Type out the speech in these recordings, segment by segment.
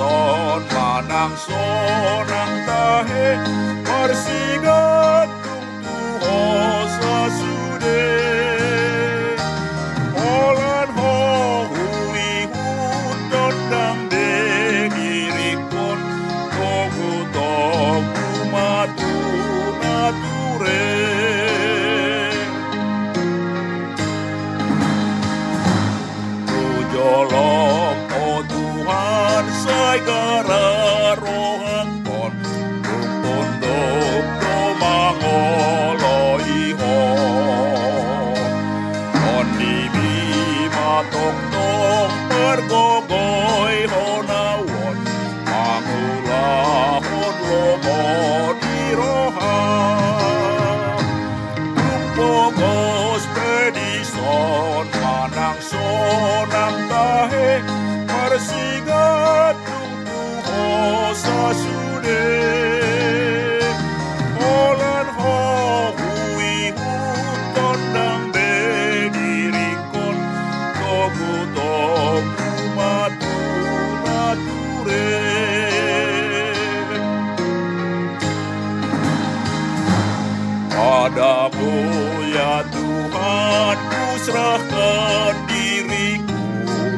Medison manang sonang tahe Marsigat Tuhan segara serahkan diriku.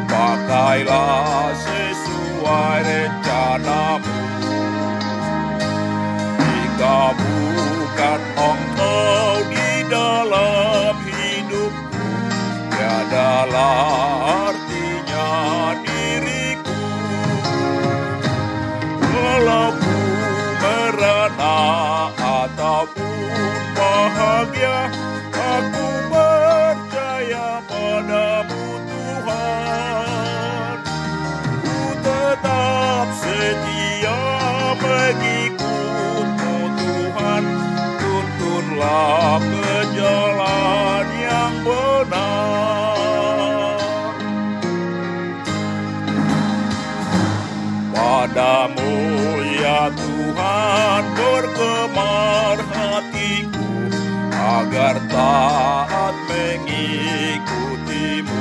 Pakailah sesuai rencanamu. Jika bukan engkau di dalam hidupku Tiadalah artinya diriku. Walau ku merana ataupun bahagia setia mengikutmu Tuhan Tuntunlah ke jalan yang benar Padamu ya Tuhan bergemar hatiku agar taat mengikutimu.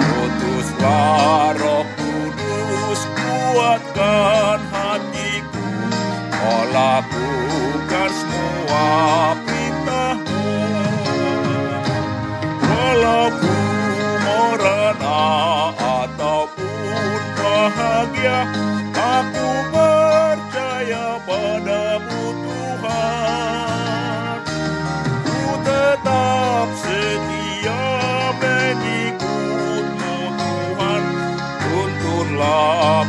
Utuslah roh kudus kuatkan hatiku, oh lakukan semua perintahmu. Walau ku merana ataupun bahagia, aku percaya padamu Tuhan. Ku tetap setia mengikutmu Tuhan. Tuntunlah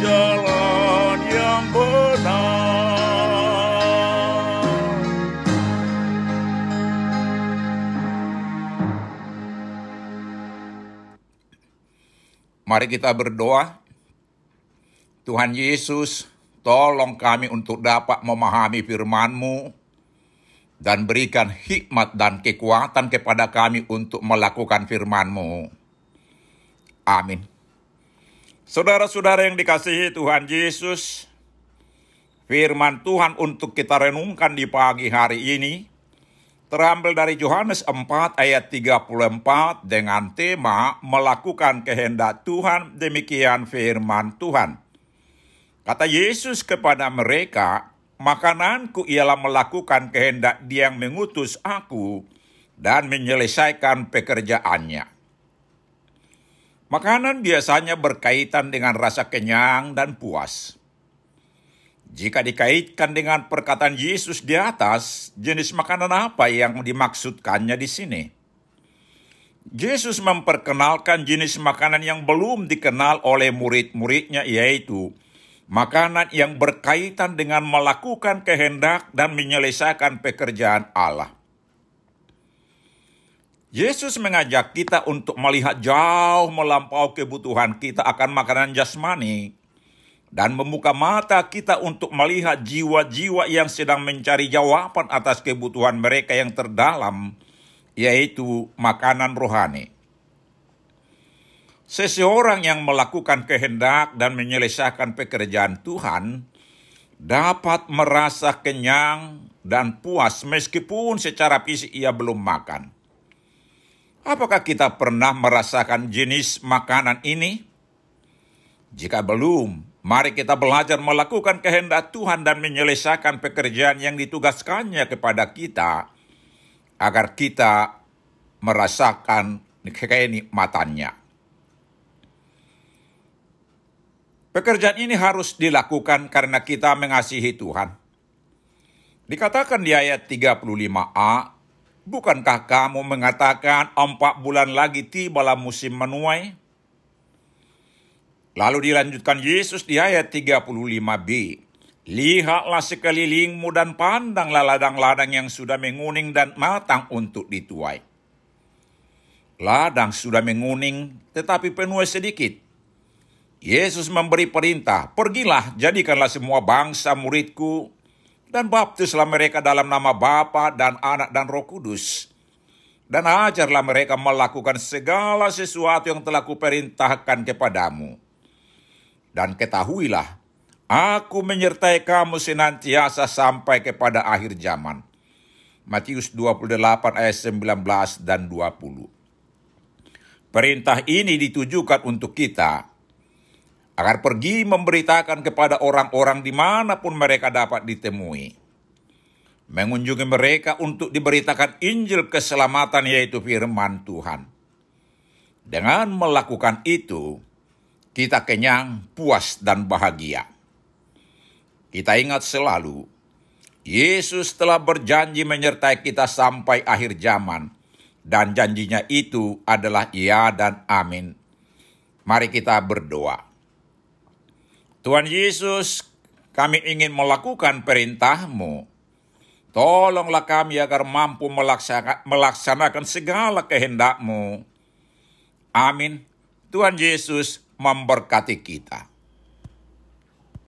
jalan yang benar. Mari kita berdoa. Tuhan Yesus, tolong kami untuk dapat memahami firman-Mu dan berikan hikmat dan kekuatan kepada kami untuk melakukan firman-Mu. Amin. Saudara-saudara yang dikasihi Tuhan Yesus, firman Tuhan untuk kita renungkan di pagi hari ini terambil dari Yohanes 4 ayat 34 dengan tema melakukan kehendak Tuhan demikian firman Tuhan. Kata Yesus kepada mereka, makananku ialah melakukan kehendak dia yang mengutus aku dan menyelesaikan pekerjaannya. Makanan biasanya berkaitan dengan rasa kenyang dan puas. Jika dikaitkan dengan perkataan Yesus di atas, jenis makanan apa yang dimaksudkannya di sini? Yesus memperkenalkan jenis makanan yang belum dikenal oleh murid-muridnya yaitu makanan yang berkaitan dengan melakukan kehendak dan menyelesaikan pekerjaan Allah. Yesus mengajak kita untuk melihat jauh melampau kebutuhan kita akan makanan jasmani dan membuka mata kita untuk melihat jiwa-jiwa yang sedang mencari jawaban atas kebutuhan mereka yang terdalam, yaitu makanan rohani. Seseorang yang melakukan kehendak dan menyelesaikan pekerjaan Tuhan dapat merasa kenyang dan puas meskipun secara fisik ia belum makan. Apakah kita pernah merasakan jenis makanan ini? Jika belum, mari kita belajar melakukan kehendak Tuhan dan menyelesaikan pekerjaan yang ditugaskannya kepada kita, agar kita merasakan kenikmatannya. Pekerjaan ini harus dilakukan karena kita mengasihi Tuhan. Dikatakan di ayat 35a, Bukankah kamu mengatakan empat bulan lagi tibalah musim menuai? Lalu dilanjutkan Yesus di ayat 35b. Lihatlah sekelilingmu dan pandanglah ladang-ladang yang sudah menguning dan matang untuk dituai. Ladang sudah menguning tetapi penuh sedikit. Yesus memberi perintah, pergilah jadikanlah semua bangsa muridku dan baptislah mereka dalam nama Bapa dan Anak dan Roh Kudus. Dan ajarlah mereka melakukan segala sesuatu yang telah kuperintahkan kepadamu. Dan ketahuilah, aku menyertai kamu senantiasa sampai kepada akhir zaman. Matius 28 ayat 19 dan 20. Perintah ini ditujukan untuk kita, agar pergi memberitakan kepada orang-orang di mana pun mereka dapat ditemui. Mengunjungi mereka untuk diberitakan Injil keselamatan yaitu firman Tuhan. Dengan melakukan itu, kita kenyang, puas, dan bahagia. Kita ingat selalu, Yesus telah berjanji menyertai kita sampai akhir zaman, dan janjinya itu adalah ya dan amin. Mari kita berdoa. Tuhan Yesus, kami ingin melakukan perintah-Mu. Tolonglah kami agar mampu melaksanakan segala kehendak-Mu. Amin. Tuhan Yesus memberkati kita.